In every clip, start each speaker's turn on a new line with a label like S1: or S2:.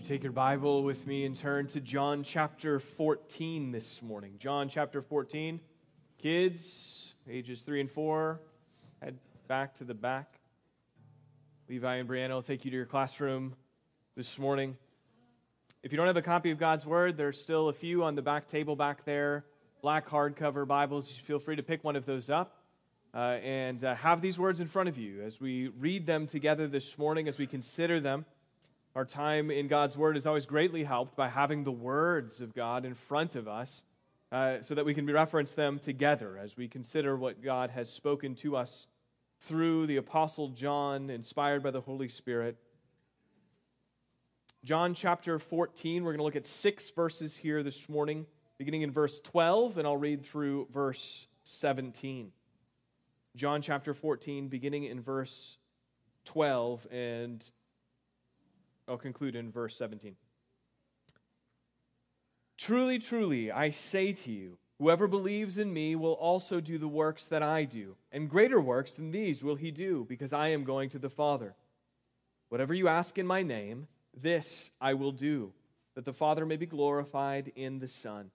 S1: you take your Bible with me and turn to John chapter 14 this morning? John chapter 14. Kids, ages 3 and 4, head back to the back. Levi and Brianna will take you to your classroom this morning. If you don't have a copy of God's Word, there's still a few on the back table back there. Black hardcover Bibles. Feel free to pick one of those up. Uh, and uh, have these words in front of you as we read them together this morning, as we consider them. Our time in God's Word is always greatly helped by having the words of God in front of us uh, so that we can reference them together as we consider what God has spoken to us through the Apostle John, inspired by the Holy Spirit. John chapter 14, we're going to look at six verses here this morning, beginning in verse 12, and I'll read through verse 17. John chapter 14, beginning in verse 12, and I'll conclude in verse 17. Truly, truly, I say to you, whoever believes in me will also do the works that I do, and greater works than these will he do, because I am going to the Father. Whatever you ask in my name, this I will do, that the Father may be glorified in the Son.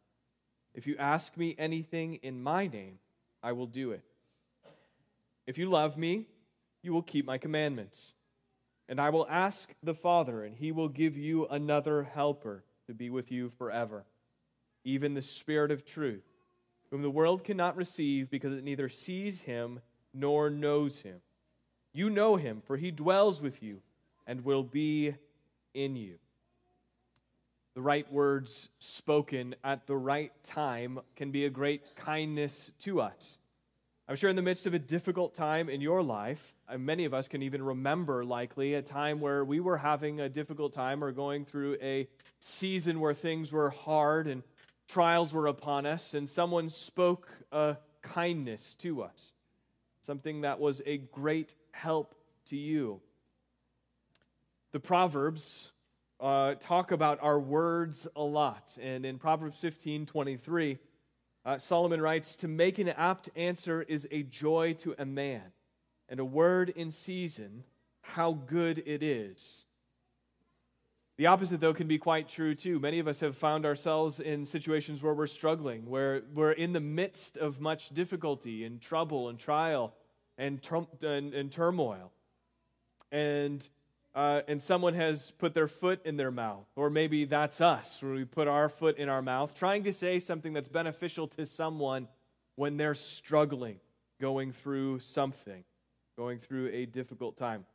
S1: If you ask me anything in my name, I will do it. If you love me, you will keep my commandments. And I will ask the Father, and he will give you another helper to be with you forever, even the Spirit of truth, whom the world cannot receive because it neither sees him nor knows him. You know him, for he dwells with you and will be in you. The right words spoken at the right time can be a great kindness to us. I'm sure in the midst of a difficult time in your life, uh, many of us can even remember likely a time where we were having a difficult time or going through a season where things were hard and trials were upon us, and someone spoke a kindness to us, something that was a great help to you. The Proverbs uh, talk about our words a lot, and in Proverbs 15 23, uh, Solomon writes To make an apt answer is a joy to a man, and a word in season, how good it is. The opposite, though, can be quite true too. Many of us have found ourselves in situations where we're struggling, where we're in the midst of much difficulty and trouble and trial and, and, and turmoil. And uh, and someone has put their foot in their mouth, or maybe that's us, where we put our foot in our mouth, trying to say something that's beneficial to someone when they're struggling, going through something, going through a difficult time.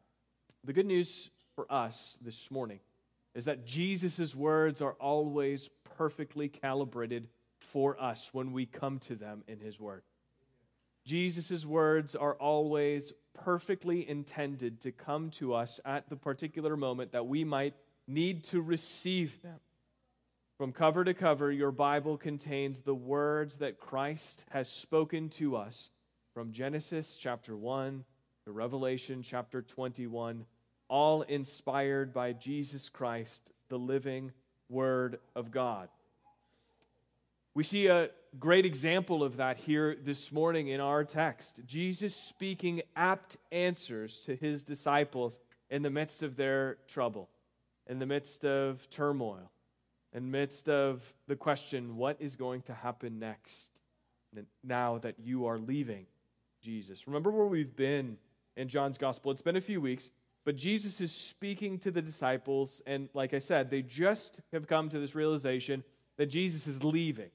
S1: The good news for us this morning is that Jesus' words are always perfectly calibrated for us when we come to them in His Word. Jesus' words are always perfectly intended to come to us at the particular moment that we might need to receive them. From cover to cover, your Bible contains the words that Christ has spoken to us from Genesis chapter 1 to Revelation chapter 21, all inspired by Jesus Christ, the living Word of God. We see a great example of that here this morning in our text. Jesus speaking apt answers to his disciples in the midst of their trouble, in the midst of turmoil, in the midst of the question, what is going to happen next now that you are leaving Jesus? Remember where we've been in John's gospel. It's been a few weeks, but Jesus is speaking to the disciples, and like I said, they just have come to this realization that Jesus is leaving.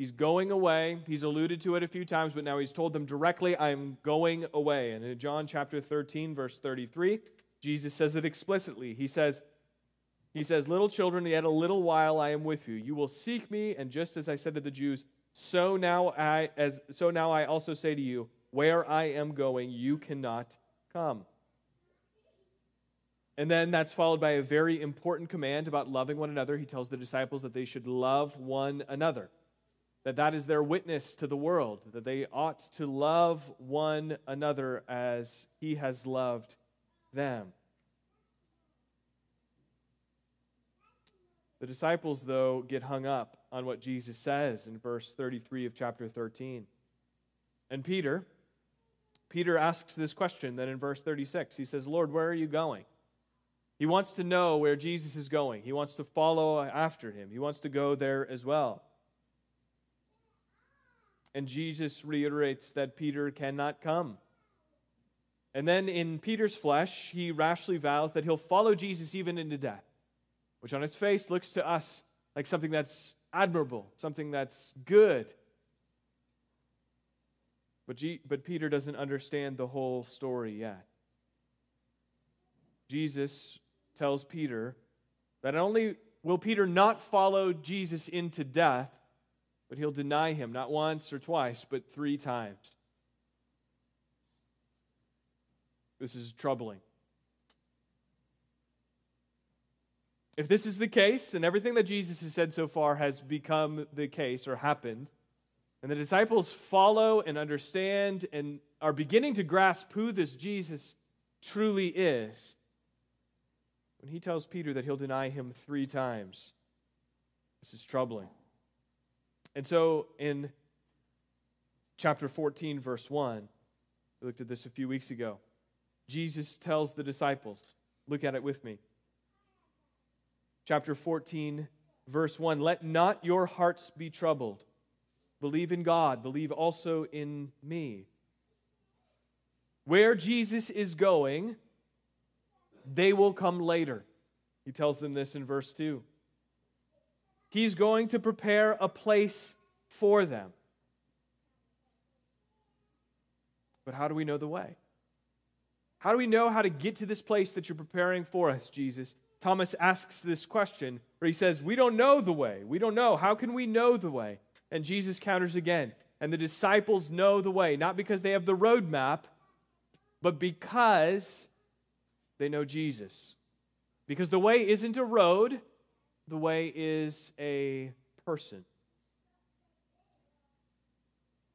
S1: He's going away. He's alluded to it a few times, but now he's told them directly, I am going away. And in John chapter 13, verse 33, Jesus says it explicitly. He says, he says, Little children, yet a little while I am with you. You will seek me, and just as I said to the Jews, so now I as so now I also say to you, where I am going, you cannot come. And then that's followed by a very important command about loving one another. He tells the disciples that they should love one another that that is their witness to the world, that they ought to love one another as he has loved them. The disciples, though, get hung up on what Jesus says in verse 33 of chapter 13. And Peter, Peter asks this question then in verse 36. He says, Lord, where are you going? He wants to know where Jesus is going. He wants to follow after him. He wants to go there as well. And Jesus reiterates that Peter cannot come. And then in Peter's flesh, he rashly vows that he'll follow Jesus even into death, which on his face looks to us like something that's admirable, something that's good. But, G- but Peter doesn't understand the whole story yet. Jesus tells Peter that not only will Peter not follow Jesus into death, but he'll deny him not once or twice, but three times. This is troubling. If this is the case, and everything that Jesus has said so far has become the case or happened, and the disciples follow and understand and are beginning to grasp who this Jesus truly is, when he tells Peter that he'll deny him three times. This is troubling. And so in chapter 14, verse 1, we looked at this a few weeks ago. Jesus tells the disciples, look at it with me. Chapter 14, verse 1 Let not your hearts be troubled. Believe in God, believe also in me. Where Jesus is going, they will come later. He tells them this in verse 2. He's going to prepare a place for them. But how do we know the way? How do we know how to get to this place that you're preparing for us, Jesus? Thomas asks this question where he says, We don't know the way. We don't know. How can we know the way? And Jesus counters again. And the disciples know the way, not because they have the roadmap, but because they know Jesus. Because the way isn't a road, the way is a person.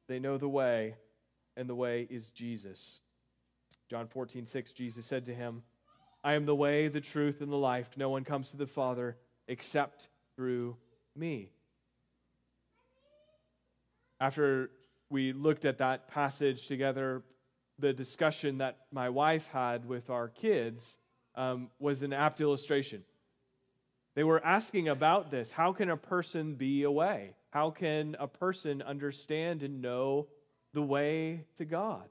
S1: They know the way, and the way is Jesus. John 14, 6, Jesus said to him, I am the way, the truth, and the life. No one comes to the Father except through me. After we looked at that passage together the discussion that my wife had with our kids um, was an apt illustration. They were asking about this. How can a person be away? How can a person understand and know the way to God?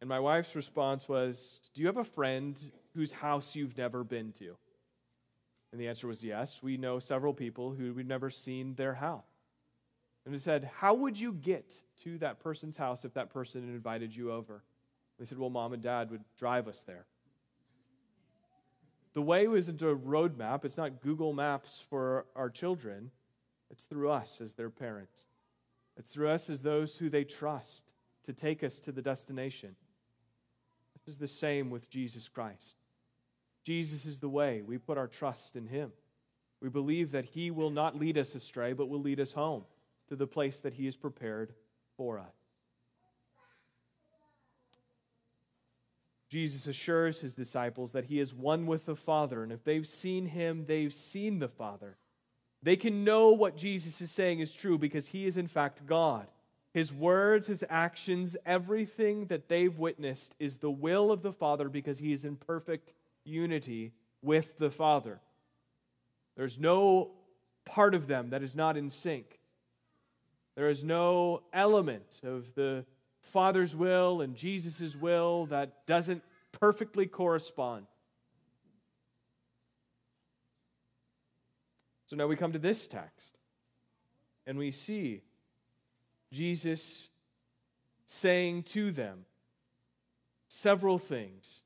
S1: And my wife's response was, Do you have a friend whose house you've never been to? And the answer was yes. We know several people who we've never seen their house. And it said, How would you get to that person's house if that person invited you over? They said, Well, mom and dad would drive us there. The way isn't a roadmap, it's not Google Maps for our children. It's through us as their parents. It's through us as those who they trust to take us to the destination. This is the same with Jesus Christ. Jesus is the way. We put our trust in him. We believe that he will not lead us astray, but will lead us home to the place that He has prepared for us. Jesus assures his disciples that he is one with the Father, and if they've seen him, they've seen the Father. They can know what Jesus is saying is true because he is, in fact, God. His words, his actions, everything that they've witnessed is the will of the Father because he is in perfect unity with the Father. There's no part of them that is not in sync. There is no element of the Father's will and Jesus' will that doesn't perfectly correspond. So now we come to this text, and we see Jesus saying to them several things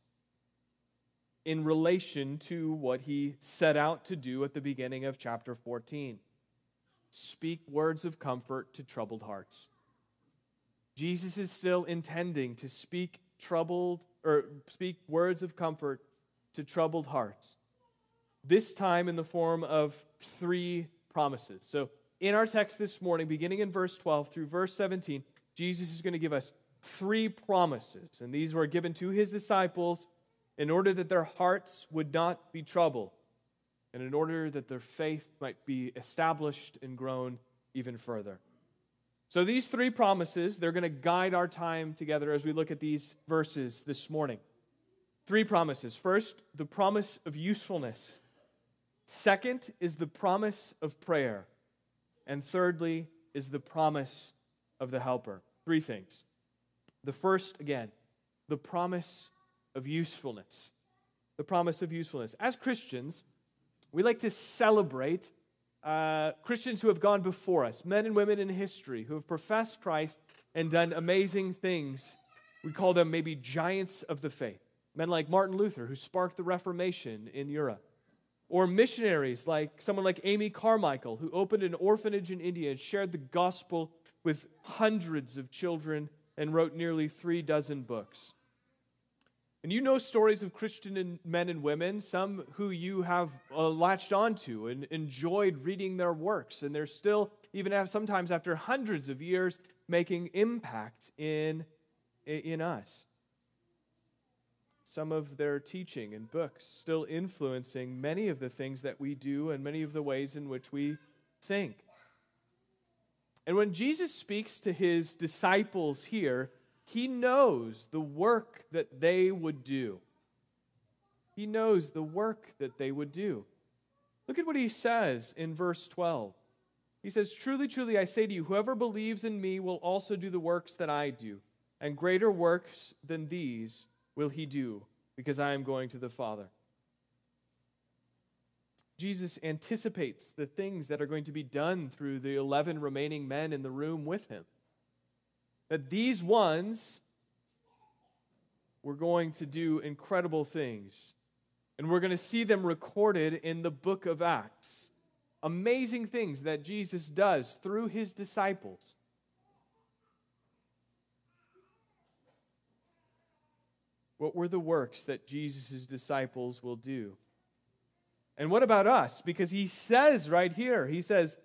S1: in relation to what he set out to do at the beginning of chapter 14 speak words of comfort to troubled hearts. Jesus is still intending to speak troubled or speak words of comfort to troubled hearts. This time in the form of three promises. So, in our text this morning, beginning in verse 12 through verse 17, Jesus is going to give us three promises. And these were given to his disciples in order that their hearts would not be troubled and in order that their faith might be established and grown even further. So these three promises, they're going to guide our time together as we look at these verses this morning. Three promises. First, the promise of usefulness. Second is the promise of prayer. And thirdly is the promise of the helper. Three things. The first, again, the promise of usefulness. The promise of usefulness. As Christians, we like to celebrate uh, Christians who have gone before us, men and women in history who have professed Christ and done amazing things. We call them maybe giants of the faith. Men like Martin Luther, who sparked the Reformation in Europe. Or missionaries like someone like Amy Carmichael, who opened an orphanage in India and shared the gospel with hundreds of children and wrote nearly three dozen books. And you know stories of Christian men and women, some who you have uh, latched onto and enjoyed reading their works, and they're still, even sometimes after hundreds of years, making impact in, in us. Some of their teaching and books still influencing many of the things that we do and many of the ways in which we think. And when Jesus speaks to his disciples here, he knows the work that they would do. He knows the work that they would do. Look at what he says in verse 12. He says, Truly, truly, I say to you, whoever believes in me will also do the works that I do, and greater works than these will he do, because I am going to the Father. Jesus anticipates the things that are going to be done through the 11 remaining men in the room with him that these ones were going to do incredible things. And we're going to see them recorded in the book of Acts. Amazing things that Jesus does through his disciples. What were the works that Jesus' disciples will do? And what about us? Because he says right here, he says,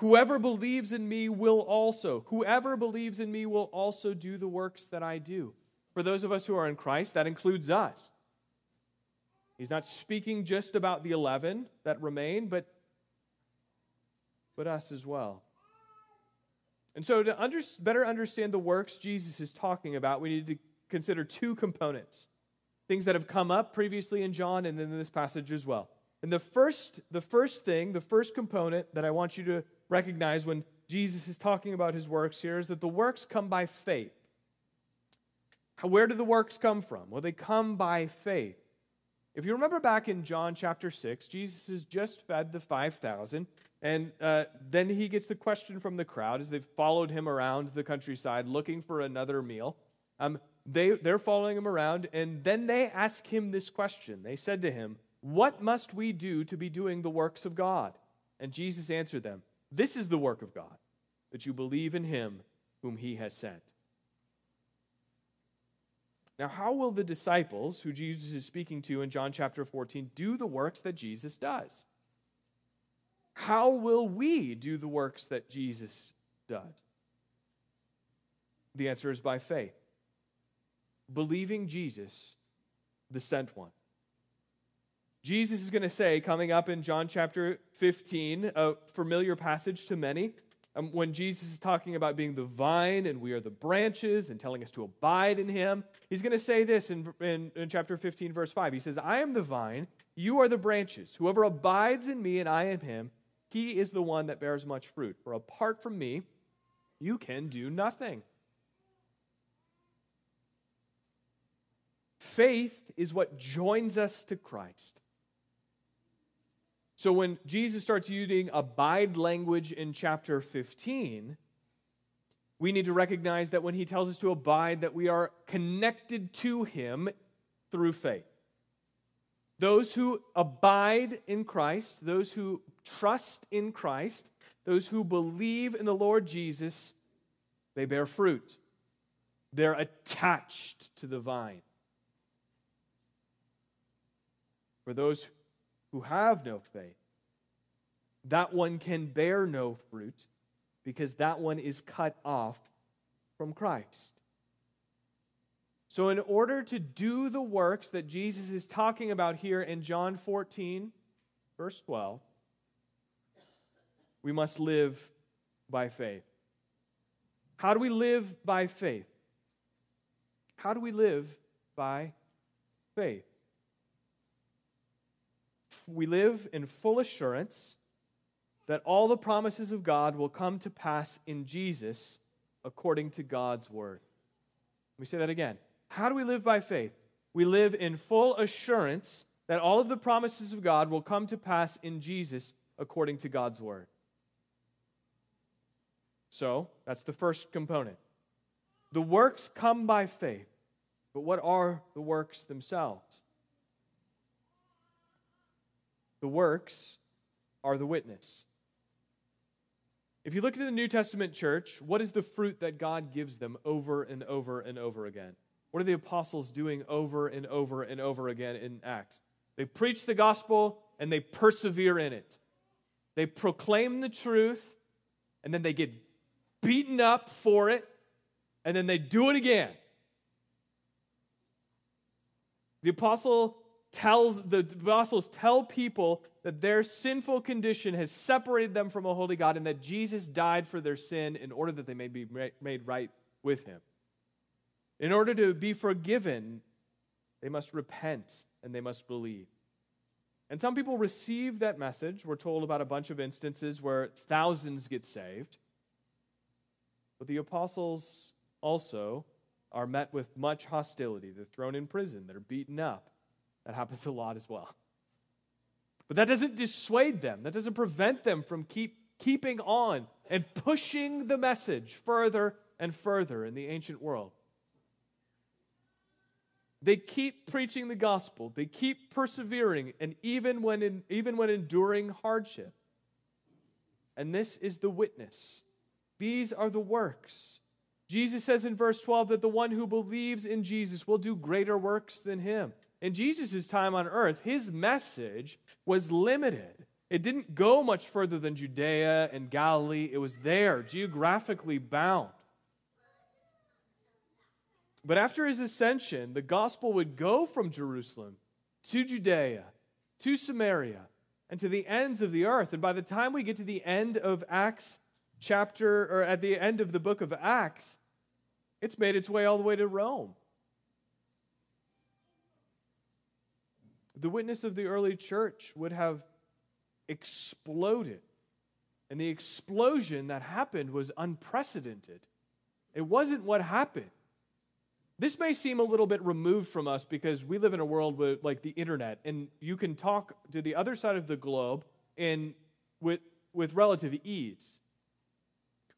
S1: Whoever believes in me will also, whoever believes in me will also do the works that I do. For those of us who are in Christ, that includes us. He's not speaking just about the 11 that remain, but, but us as well. And so, to under, better understand the works Jesus is talking about, we need to consider two components things that have come up previously in John and then in this passage as well. And the first, the first thing, the first component that I want you to recognize when Jesus is talking about his works here is that the works come by faith. Where do the works come from? Well, they come by faith. If you remember back in John chapter 6, Jesus has just fed the 5,000, and uh, then he gets the question from the crowd as they've followed him around the countryside looking for another meal. Um, they, they're following him around, and then they ask him this question. They said to him, What must we do to be doing the works of God? And Jesus answered them, this is the work of God, that you believe in him whom he has sent. Now, how will the disciples, who Jesus is speaking to in John chapter 14, do the works that Jesus does? How will we do the works that Jesus does? The answer is by faith. Believing Jesus, the sent one. Jesus is going to say, coming up in John chapter 15, a familiar passage to many, um, when Jesus is talking about being the vine and we are the branches and telling us to abide in him, he's going to say this in, in, in chapter 15, verse 5. He says, I am the vine, you are the branches. Whoever abides in me and I am him, he is the one that bears much fruit. For apart from me, you can do nothing. Faith is what joins us to Christ. So when Jesus starts using abide language in chapter 15, we need to recognize that when he tells us to abide, that we are connected to him through faith. Those who abide in Christ, those who trust in Christ, those who believe in the Lord Jesus, they bear fruit. They're attached to the vine. For those who have no faith. That one can bear no fruit because that one is cut off from Christ. So, in order to do the works that Jesus is talking about here in John 14, verse 12, we must live by faith. How do we live by faith? How do we live by faith. We live in full assurance that all the promises of God will come to pass in Jesus according to God's word. Let me say that again. How do we live by faith? We live in full assurance that all of the promises of God will come to pass in Jesus according to God's word. So, that's the first component. The works come by faith, but what are the works themselves? The works are the witness. If you look at the New Testament church, what is the fruit that God gives them over and over and over again? What are the apostles doing over and over and over again in Acts? They preach the gospel and they persevere in it. They proclaim the truth and then they get beaten up for it and then they do it again. The apostle tells the apostles tell people that their sinful condition has separated them from a holy God and that Jesus died for their sin in order that they may be made right with him. In order to be forgiven, they must repent and they must believe. And some people receive that message. We're told about a bunch of instances where thousands get saved. But the apostles also are met with much hostility. They're thrown in prison, they're beaten up. That happens a lot as well. But that doesn't dissuade them, that doesn't prevent them from keep, keeping on and pushing the message further and further in the ancient world. They keep preaching the gospel, they keep persevering, and even when, in, even when enduring hardship. And this is the witness. These are the works. Jesus says in verse 12 that the one who believes in Jesus will do greater works than him. In Jesus' time on earth, his message was limited. It didn't go much further than Judea and Galilee, it was there, geographically bound. But after his ascension, the gospel would go from Jerusalem to Judea, to Samaria, and to the ends of the earth. And by the time we get to the end of Acts chapter, or at the end of the book of Acts, it's made its way all the way to Rome. The witness of the early church would have exploded. And the explosion that happened was unprecedented. It wasn't what happened. This may seem a little bit removed from us because we live in a world with like the internet, and you can talk to the other side of the globe and with, with relative ease.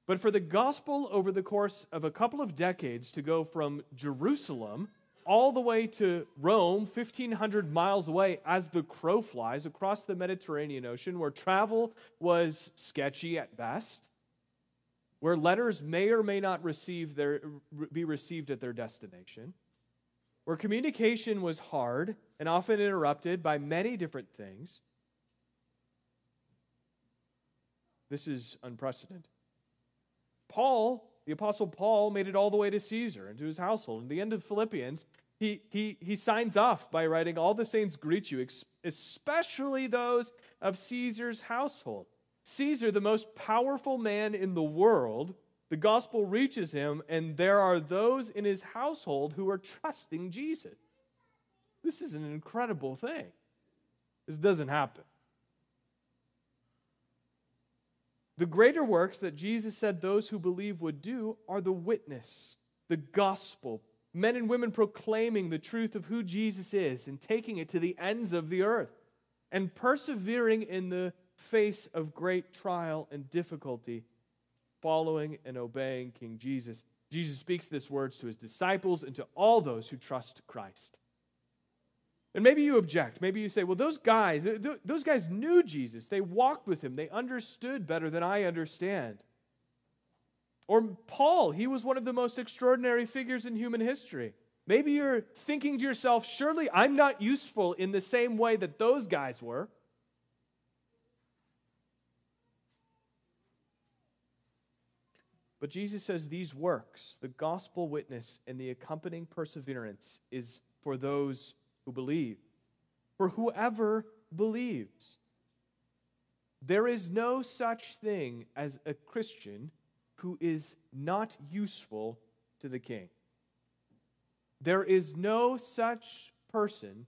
S1: But for the gospel over the course of a couple of decades to go from Jerusalem all the way to Rome, 1,500 miles away, as the crow flies across the Mediterranean Ocean, where travel was sketchy at best, where letters may or may not receive their, be received at their destination, where communication was hard and often interrupted by many different things. This is unprecedented. Paul the Apostle Paul made it all the way to Caesar and to his household. In the end of Philippians, he, he, he signs off by writing, All the saints greet you, especially those of Caesar's household. Caesar, the most powerful man in the world, the gospel reaches him, and there are those in his household who are trusting Jesus. This is an incredible thing. This doesn't happen. The greater works that Jesus said those who believe would do are the witness, the gospel, men and women proclaiming the truth of who Jesus is and taking it to the ends of the earth and persevering in the face of great trial and difficulty, following and obeying King Jesus. Jesus speaks these words to his disciples and to all those who trust Christ. And maybe you object. Maybe you say, well, those guys, those guys knew Jesus. They walked with him. They understood better than I understand. Or Paul, he was one of the most extraordinary figures in human history. Maybe you're thinking to yourself, surely I'm not useful in the same way that those guys were. But Jesus says these works, the gospel witness and the accompanying perseverance, is for those who believe. For whoever believes. There is no such thing as a Christian who is not useful to the king. There is no such person,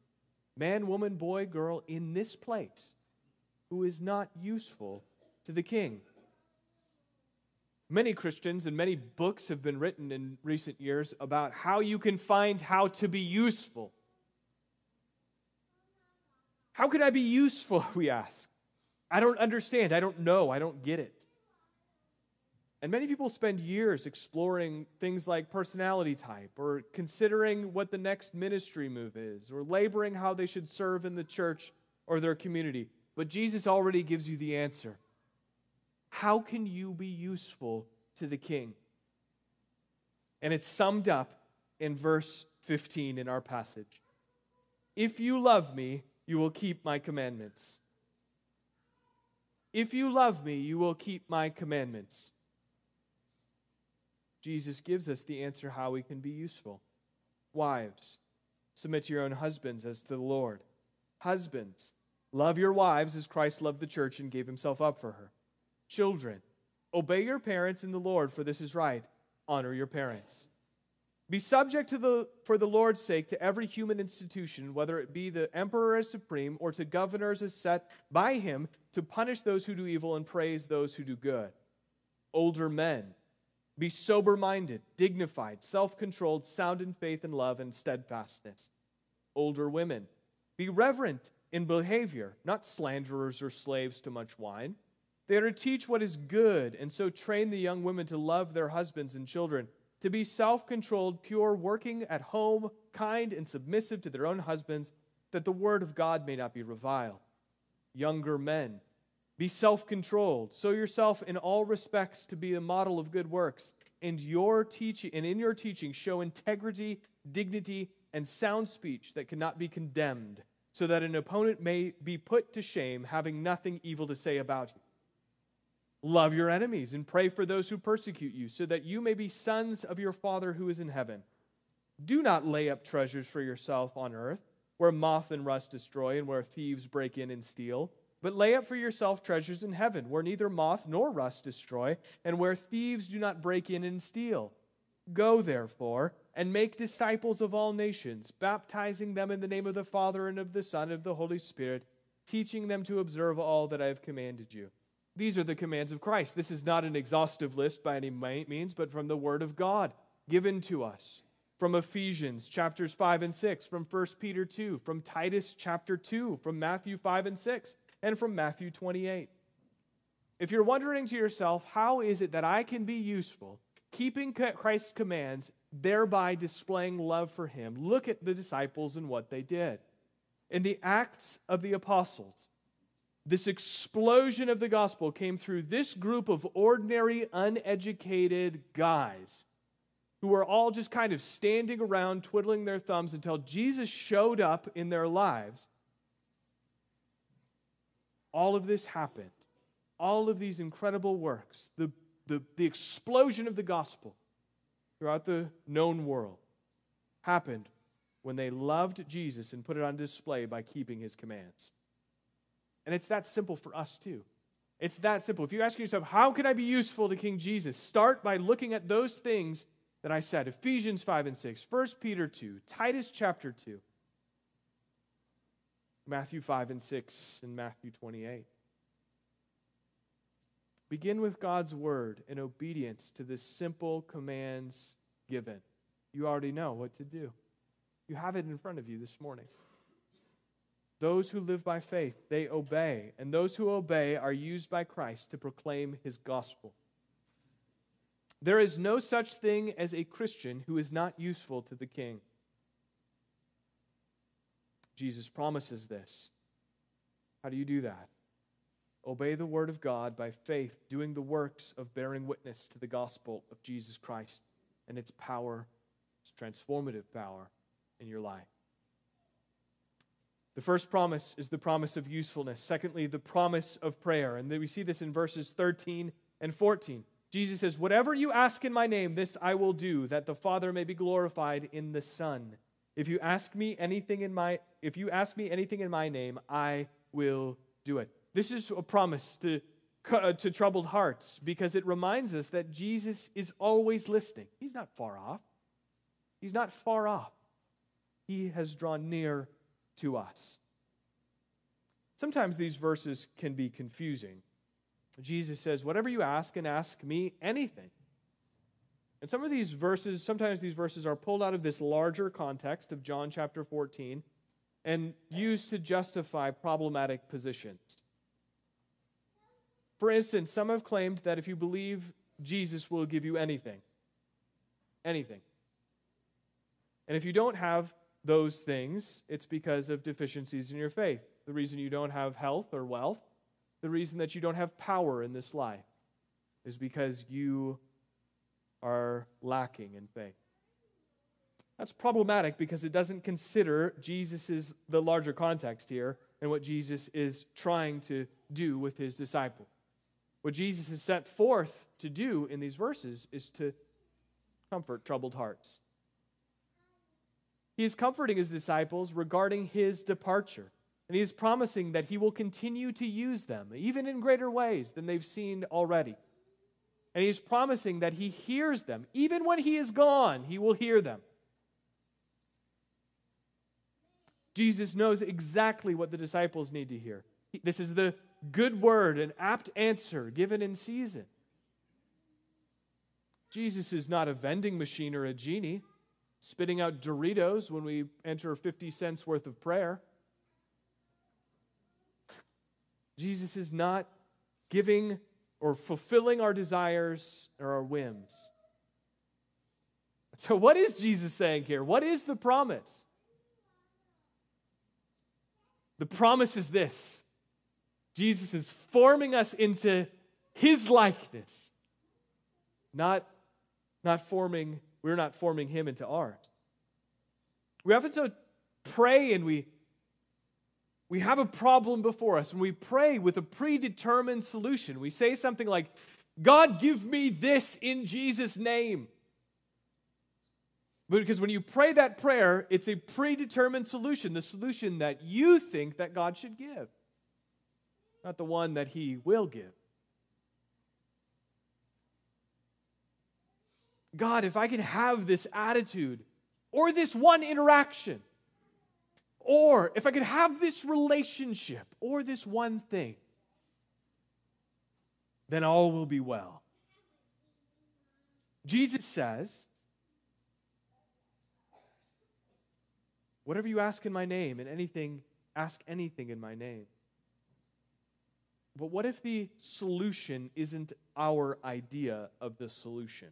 S1: man, woman, boy, girl, in this place who is not useful to the king. Many Christians and many books have been written in recent years about how you can find how to be useful. How can I be useful, we ask? I don't understand. I don't know. I don't get it. And many people spend years exploring things like personality type or considering what the next ministry move is or laboring how they should serve in the church or their community. But Jesus already gives you the answer. How can you be useful to the king? And it's summed up in verse 15 in our passage. If you love me, you will keep my commandments. If you love me, you will keep my commandments. Jesus gives us the answer how we can be useful. Wives, submit to your own husbands as to the Lord. Husbands, love your wives as Christ loved the church and gave himself up for her. Children, obey your parents in the Lord, for this is right. Honor your parents. Be subject to the, for the Lord's sake to every human institution, whether it be the emperor as supreme or to governors as set by him to punish those who do evil and praise those who do good. Older men, be sober minded, dignified, self controlled, sound in faith and love and steadfastness. Older women, be reverent in behavior, not slanderers or slaves to much wine. They are to teach what is good, and so train the young women to love their husbands and children to be self controlled, pure, working at home, kind, and submissive to their own husbands, that the word of God may not be reviled. Younger men, be self controlled. Show yourself in all respects to be a model of good works. And, your teaching, and in your teaching, show integrity, dignity, and sound speech that cannot be condemned, so that an opponent may be put to shame, having nothing evil to say about you. Love your enemies and pray for those who persecute you, so that you may be sons of your Father who is in heaven. Do not lay up treasures for yourself on earth, where moth and rust destroy and where thieves break in and steal. But lay up for yourself treasures in heaven, where neither moth nor rust destroy, and where thieves do not break in and steal. Go, therefore, and make disciples of all nations, baptizing them in the name of the Father and of the Son and of the Holy Spirit, teaching them to observe all that I have commanded you. These are the commands of Christ. This is not an exhaustive list by any means, but from the Word of God given to us. From Ephesians chapters 5 and 6, from 1 Peter 2, from Titus chapter 2, from Matthew 5 and 6, and from Matthew 28. If you're wondering to yourself, how is it that I can be useful, keeping Christ's commands, thereby displaying love for Him, look at the disciples and what they did. In the Acts of the Apostles, this explosion of the gospel came through this group of ordinary, uneducated guys who were all just kind of standing around, twiddling their thumbs until Jesus showed up in their lives. All of this happened. All of these incredible works, the, the, the explosion of the gospel throughout the known world, happened when they loved Jesus and put it on display by keeping his commands. And it's that simple for us too. It's that simple. If you're asking yourself, how can I be useful to King Jesus? Start by looking at those things that I said Ephesians 5 and 6, 1 Peter 2, Titus chapter 2, Matthew 5 and 6, and Matthew 28. Begin with God's word in obedience to the simple commands given. You already know what to do. You have it in front of you this morning. Those who live by faith, they obey, and those who obey are used by Christ to proclaim his gospel. There is no such thing as a Christian who is not useful to the king. Jesus promises this. How do you do that? Obey the word of God by faith, doing the works of bearing witness to the gospel of Jesus Christ and its power, its transformative power in your life. The first promise is the promise of usefulness. Secondly, the promise of prayer. And we see this in verses 13 and 14. Jesus says, Whatever you ask in my name, this I will do, that the Father may be glorified in the Son. If you ask me anything in my if you ask me anything in my name, I will do it. This is a promise to uh, to troubled hearts because it reminds us that Jesus is always listening. He's not far off. He's not far off. He has drawn near to us. Sometimes these verses can be confusing. Jesus says, Whatever you ask, and ask me anything. And some of these verses, sometimes these verses are pulled out of this larger context of John chapter 14 and used to justify problematic positions. For instance, some have claimed that if you believe, Jesus will give you anything. Anything. And if you don't have those things, it's because of deficiencies in your faith. The reason you don't have health or wealth, the reason that you don't have power in this life, is because you are lacking in faith. That's problematic because it doesn't consider Jesus' the larger context here and what Jesus is trying to do with his disciple. What Jesus is set forth to do in these verses is to comfort troubled hearts. He is comforting his disciples regarding his departure, and he is promising that he will continue to use them, even in greater ways than they've seen already. And he's promising that he hears them. Even when he is gone, he will hear them. Jesus knows exactly what the disciples need to hear. This is the good word, an apt answer given in season. Jesus is not a vending machine or a genie spitting out Doritos when we enter 50 cents worth of prayer. Jesus is not giving or fulfilling our desires or our whims. So, what is Jesus saying here? What is the promise? The promise is this Jesus is forming us into his likeness, not, not forming, we're not forming him into art. We often so pray and we we have a problem before us and we pray with a predetermined solution. We say something like, God, give me this in Jesus' name. Because when you pray that prayer, it's a predetermined solution, the solution that you think that God should give, not the one that He will give. God, if I can have this attitude or this one interaction, or if I could have this relationship or this one thing, then all will be well. Jesus says, Whatever you ask in my name, and anything, ask anything in my name. But what if the solution isn't our idea of the solution?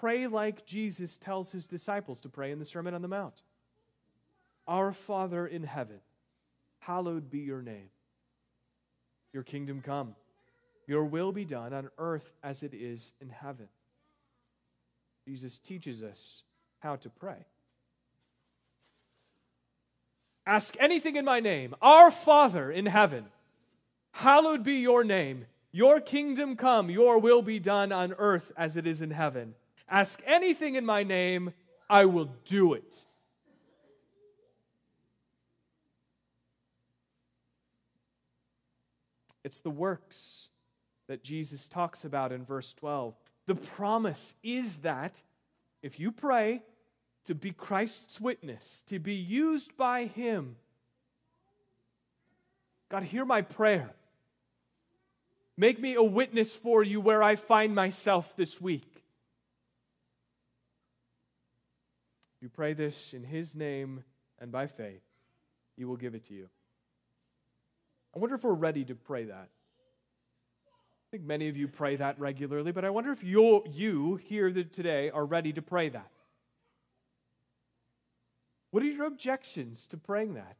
S1: Pray like Jesus tells his disciples to pray in the Sermon on the Mount. Our Father in heaven, hallowed be your name. Your kingdom come. Your will be done on earth as it is in heaven. Jesus teaches us how to pray. Ask anything in my name. Our Father in heaven, hallowed be your name. Your kingdom come. Your will be done on earth as it is in heaven. Ask anything in my name, I will do it. It's the works that Jesus talks about in verse 12. The promise is that if you pray to be Christ's witness, to be used by Him, God, hear my prayer. Make me a witness for you where I find myself this week. You pray this in His name and by faith, He will give it to you. I wonder if we're ready to pray that. I think many of you pray that regularly, but I wonder if you you here today are ready to pray that. What are your objections to praying that?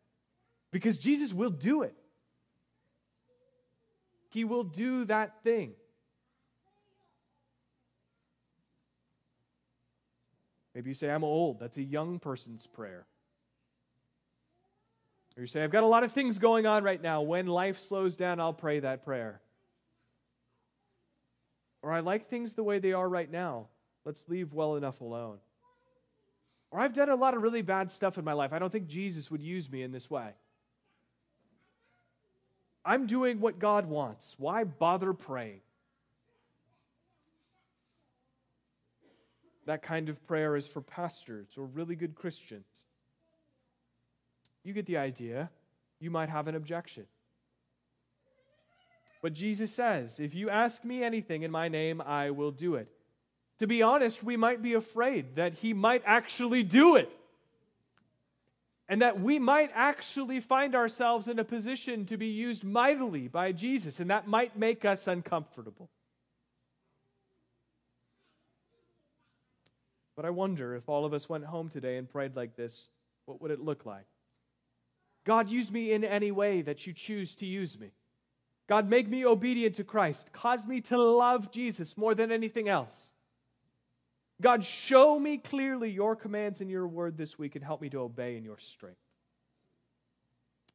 S1: Because Jesus will do it. He will do that thing. Maybe you say, I'm old. That's a young person's prayer. Or you say, I've got a lot of things going on right now. When life slows down, I'll pray that prayer. Or I like things the way they are right now. Let's leave well enough alone. Or I've done a lot of really bad stuff in my life. I don't think Jesus would use me in this way. I'm doing what God wants. Why bother praying? That kind of prayer is for pastors or really good Christians. You get the idea. You might have an objection. But Jesus says, If you ask me anything in my name, I will do it. To be honest, we might be afraid that he might actually do it. And that we might actually find ourselves in a position to be used mightily by Jesus, and that might make us uncomfortable. But I wonder if all of us went home today and prayed like this, what would it look like? God, use me in any way that you choose to use me. God, make me obedient to Christ. Cause me to love Jesus more than anything else. God, show me clearly your commands in your word this week and help me to obey in your strength.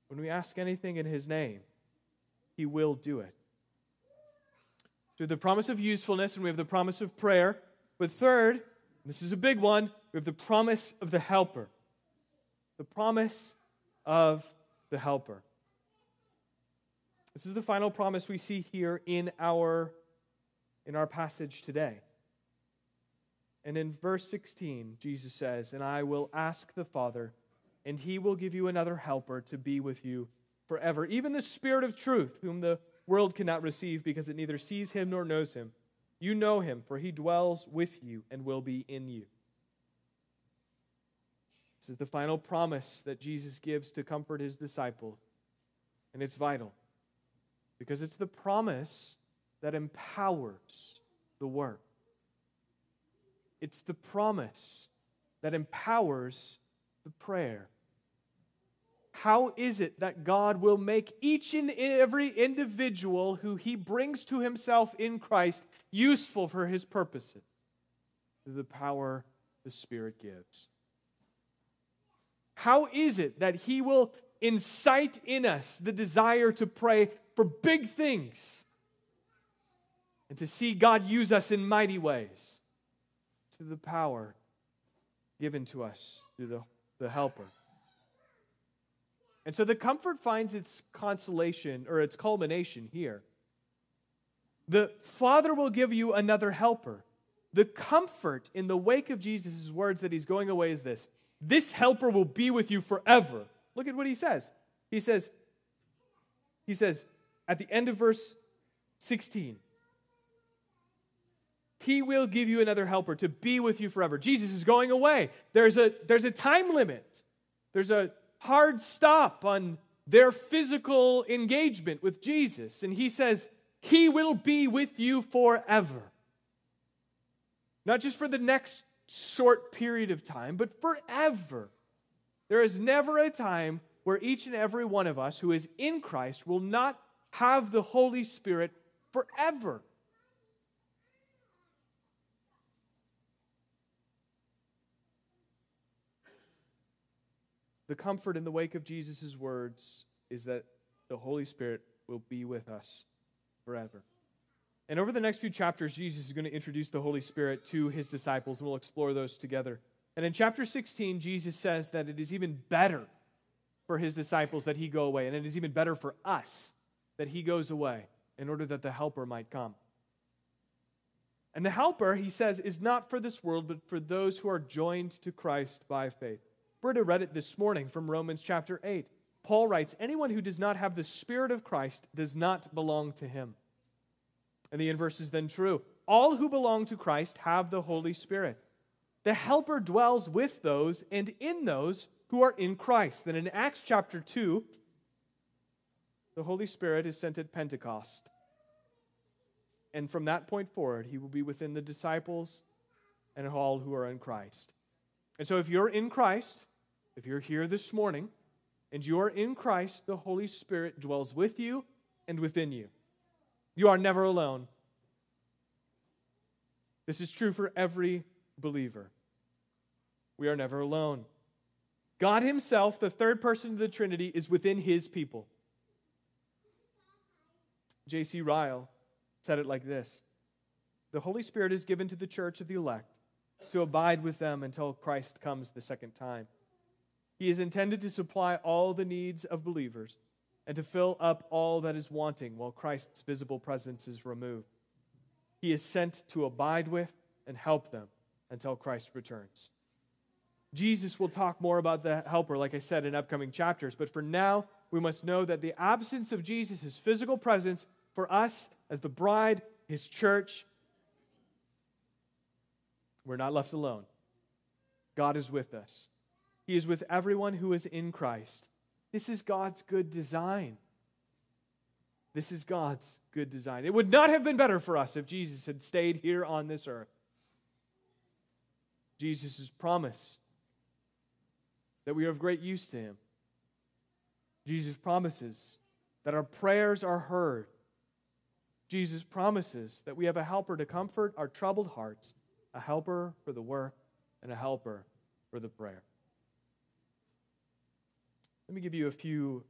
S1: When we ask anything in his name, he will do it. Have the promise of usefulness and we have the promise of prayer. But third, this is a big one, we have the promise of the helper. The promise of the helper. This is the final promise we see here in our, in our passage today. And in verse 16, Jesus says, And I will ask the Father, and he will give you another helper to be with you forever, even the Spirit of truth, whom the world cannot receive because it neither sees him nor knows him. You know him, for he dwells with you and will be in you. This is the final promise that Jesus gives to comfort his disciples, and it's vital because it's the promise that empowers the work. It's the promise that empowers the prayer. How is it that God will make each and every individual who he brings to himself in Christ useful for his purposes? Through the power the Spirit gives. How is it that he will incite in us the desire to pray for big things and to see God use us in mighty ways to the power given to us through the, the helper. And so the comfort finds its consolation or its culmination here. The Father will give you another helper. The comfort in the wake of Jesus' words that he's going away is this this helper will be with you forever. Look at what he says. He says, he says, at the end of verse 16. He will give you another helper to be with you forever. Jesus is going away. There's a, there's a time limit, there's a hard stop on their physical engagement with Jesus. And he says, He will be with you forever. Not just for the next short period of time, but forever. There is never a time where each and every one of us who is in Christ will not have the Holy Spirit forever. The comfort in the wake of Jesus' words is that the Holy Spirit will be with us forever. And over the next few chapters, Jesus is going to introduce the Holy Spirit to his disciples, and we'll explore those together. And in chapter 16, Jesus says that it is even better for his disciples that he go away, and it is even better for us that he goes away in order that the helper might come. And the helper, he says, is not for this world, but for those who are joined to Christ by faith. Berta read it this morning from Romans chapter 8. Paul writes, Anyone who does not have the Spirit of Christ does not belong to him. And the inverse is then true. All who belong to Christ have the Holy Spirit. The Helper dwells with those and in those who are in Christ. Then in Acts chapter 2, the Holy Spirit is sent at Pentecost. And from that point forward, he will be within the disciples and all who are in Christ. And so, if you're in Christ, if you're here this morning, and you are in Christ, the Holy Spirit dwells with you and within you. You are never alone. This is true for every believer. We are never alone. God Himself, the third person of the Trinity, is within His people. J.C. Ryle said it like this The Holy Spirit is given to the church of the elect to abide with them until Christ comes the second time. He is intended to supply all the needs of believers and to fill up all that is wanting while Christ's visible presence is removed. He is sent to abide with and help them until Christ returns. Jesus will talk more about the helper, like I said, in upcoming chapters. But for now, we must know that the absence of Jesus' physical presence for us as the bride, his church, we're not left alone. God is with us. He is with everyone who is in Christ. This is God's good design. This is God's good design. It would not have been better for us if Jesus had stayed here on this earth. Jesus' promise that we are of great use to him. Jesus promises that our prayers are heard. Jesus promises that we have a helper to comfort our troubled hearts, a helper for the work, and a helper for the prayer. Let me give you a few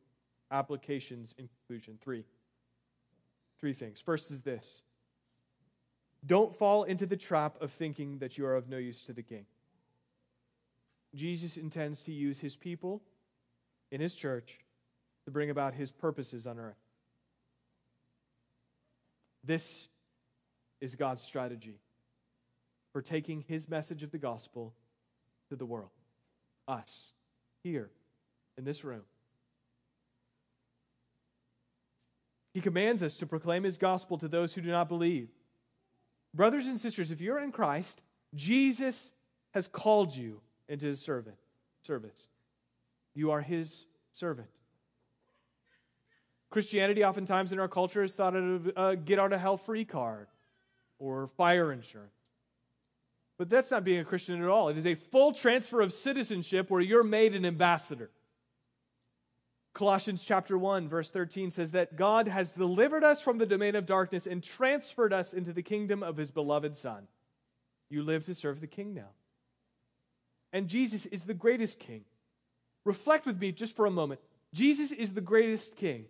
S1: applications in conclusion. Three. Three things. First is this don't fall into the trap of thinking that you are of no use to the king. Jesus intends to use his people in his church to bring about his purposes on earth. This is God's strategy for taking his message of the gospel to the world, us, here in this room. He commands us to proclaim his gospel to those who do not believe. Brothers and sisters, if you're in Christ, Jesus has called you into his servant, service. You are his servant. Christianity, oftentimes in our culture, is thought of a get out of hell free card or fire insurance. But that's not being a Christian at all. It is a full transfer of citizenship where you're made an ambassador. Colossians chapter 1 verse 13 says that God has delivered us from the domain of darkness and transferred us into the kingdom of his beloved son. You live to serve the king now. And Jesus is the greatest king. Reflect with me just for a moment. Jesus is the greatest king.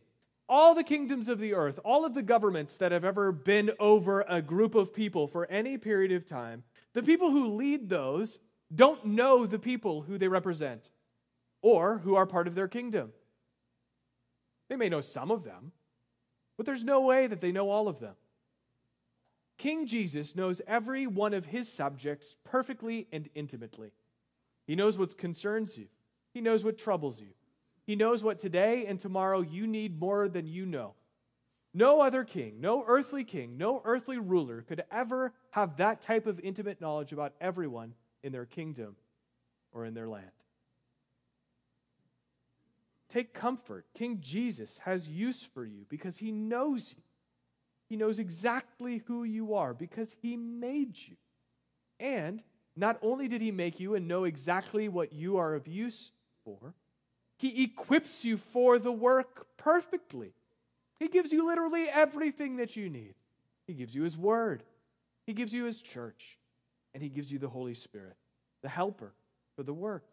S1: All the kingdoms of the earth, all of the governments that have ever been over a group of people for any period of time, the people who lead those don't know the people who they represent or who are part of their kingdom. They may know some of them, but there's no way that they know all of them. King Jesus knows every one of his subjects perfectly and intimately. He knows what concerns you, he knows what troubles you. He knows what today and tomorrow you need more than you know. No other king, no earthly king, no earthly ruler could ever have that type of intimate knowledge about everyone in their kingdom or in their land. Take comfort. King Jesus has use for you because he knows you. He knows exactly who you are because he made you. And not only did he make you and know exactly what you are of use for, he equips you for the work perfectly. He gives you literally everything that you need. He gives you his word, he gives you his church, and he gives you the Holy Spirit, the helper for the work.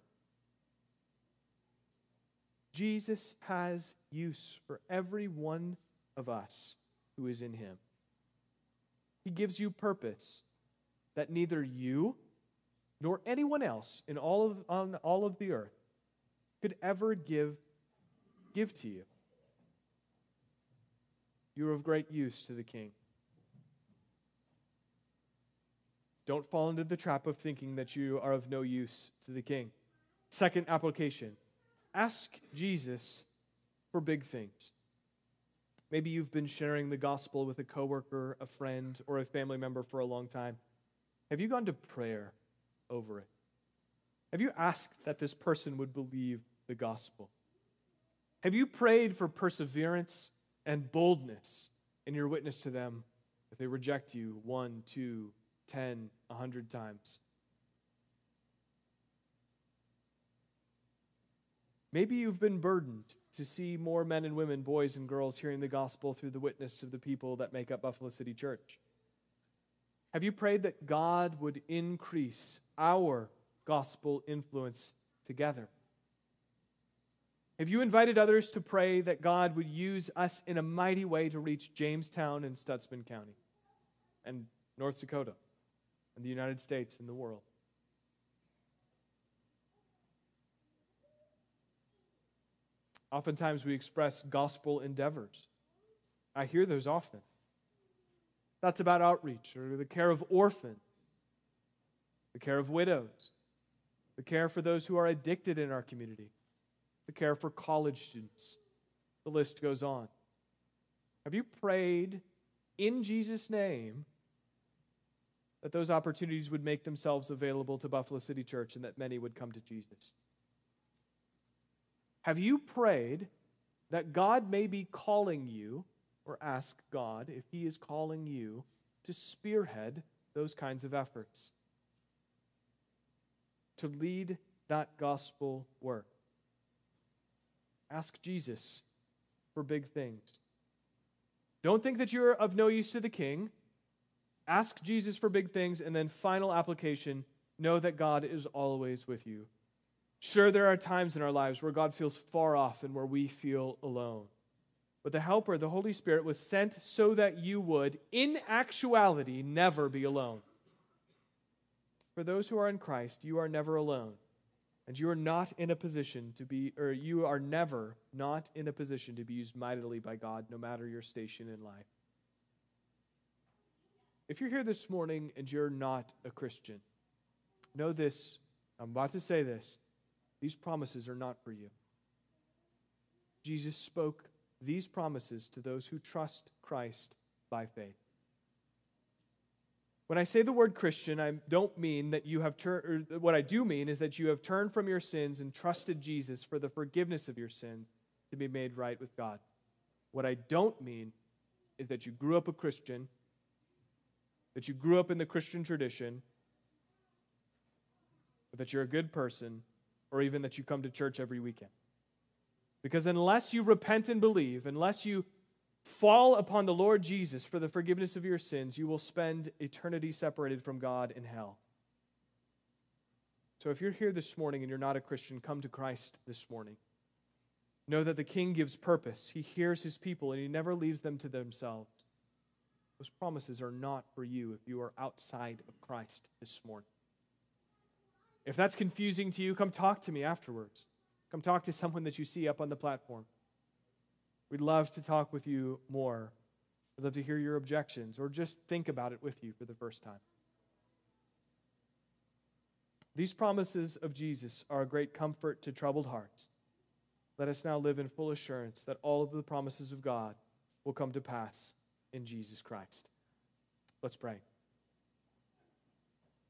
S1: Jesus has use for every one of us who is in him. He gives you purpose that neither you nor anyone else in all of, on all of the earth could ever give, give to you. You are of great use to the king. Don't fall into the trap of thinking that you are of no use to the king. Second application Ask Jesus for big things. Maybe you've been sharing the gospel with a coworker, a friend, or a family member for a long time. Have you gone to prayer over it? Have you asked that this person would believe the gospel? Have you prayed for perseverance and boldness in your witness to them if they reject you one, two, ten, a hundred times? Maybe you've been burdened to see more men and women, boys and girls, hearing the gospel through the witness of the people that make up Buffalo City Church. Have you prayed that God would increase our gospel influence together? Have you invited others to pray that God would use us in a mighty way to reach Jamestown and Stutsman County and North Dakota and the United States and the world? Oftentimes we express gospel endeavors. I hear those often. That's about outreach or the care of orphans, the care of widows, the care for those who are addicted in our community, the care for college students. The list goes on. Have you prayed in Jesus' name that those opportunities would make themselves available to Buffalo City Church and that many would come to Jesus? Have you prayed that God may be calling you, or ask God if He is calling you to spearhead those kinds of efforts? To lead that gospel work? Ask Jesus for big things. Don't think that you're of no use to the king. Ask Jesus for big things, and then, final application know that God is always with you. Sure, there are times in our lives where God feels far off and where we feel alone. But the Helper, the Holy Spirit, was sent so that you would, in actuality, never be alone. For those who are in Christ, you are never alone. And you are not in a position to be, or you are never not in a position to be used mightily by God, no matter your station in life. If you're here this morning and you're not a Christian, know this. I'm about to say this. These promises are not for you. Jesus spoke these promises to those who trust Christ by faith. When I say the word Christian, I don't mean that you have turned, what I do mean is that you have turned from your sins and trusted Jesus for the forgiveness of your sins to be made right with God. What I don't mean is that you grew up a Christian, that you grew up in the Christian tradition, that you're a good person, or even that you come to church every weekend. Because unless you repent and believe, unless you fall upon the Lord Jesus for the forgiveness of your sins, you will spend eternity separated from God in hell. So if you're here this morning and you're not a Christian, come to Christ this morning. Know that the King gives purpose. He hears his people and he never leaves them to themselves. Those promises are not for you if you are outside of Christ this morning. If that's confusing to you, come talk to me afterwards. Come talk to someone that you see up on the platform. We'd love to talk with you more. We'd love to hear your objections or just think about it with you for the first time. These promises of Jesus are a great comfort to troubled hearts. Let us now live in full assurance that all of the promises of God will come to pass in Jesus Christ. Let's pray.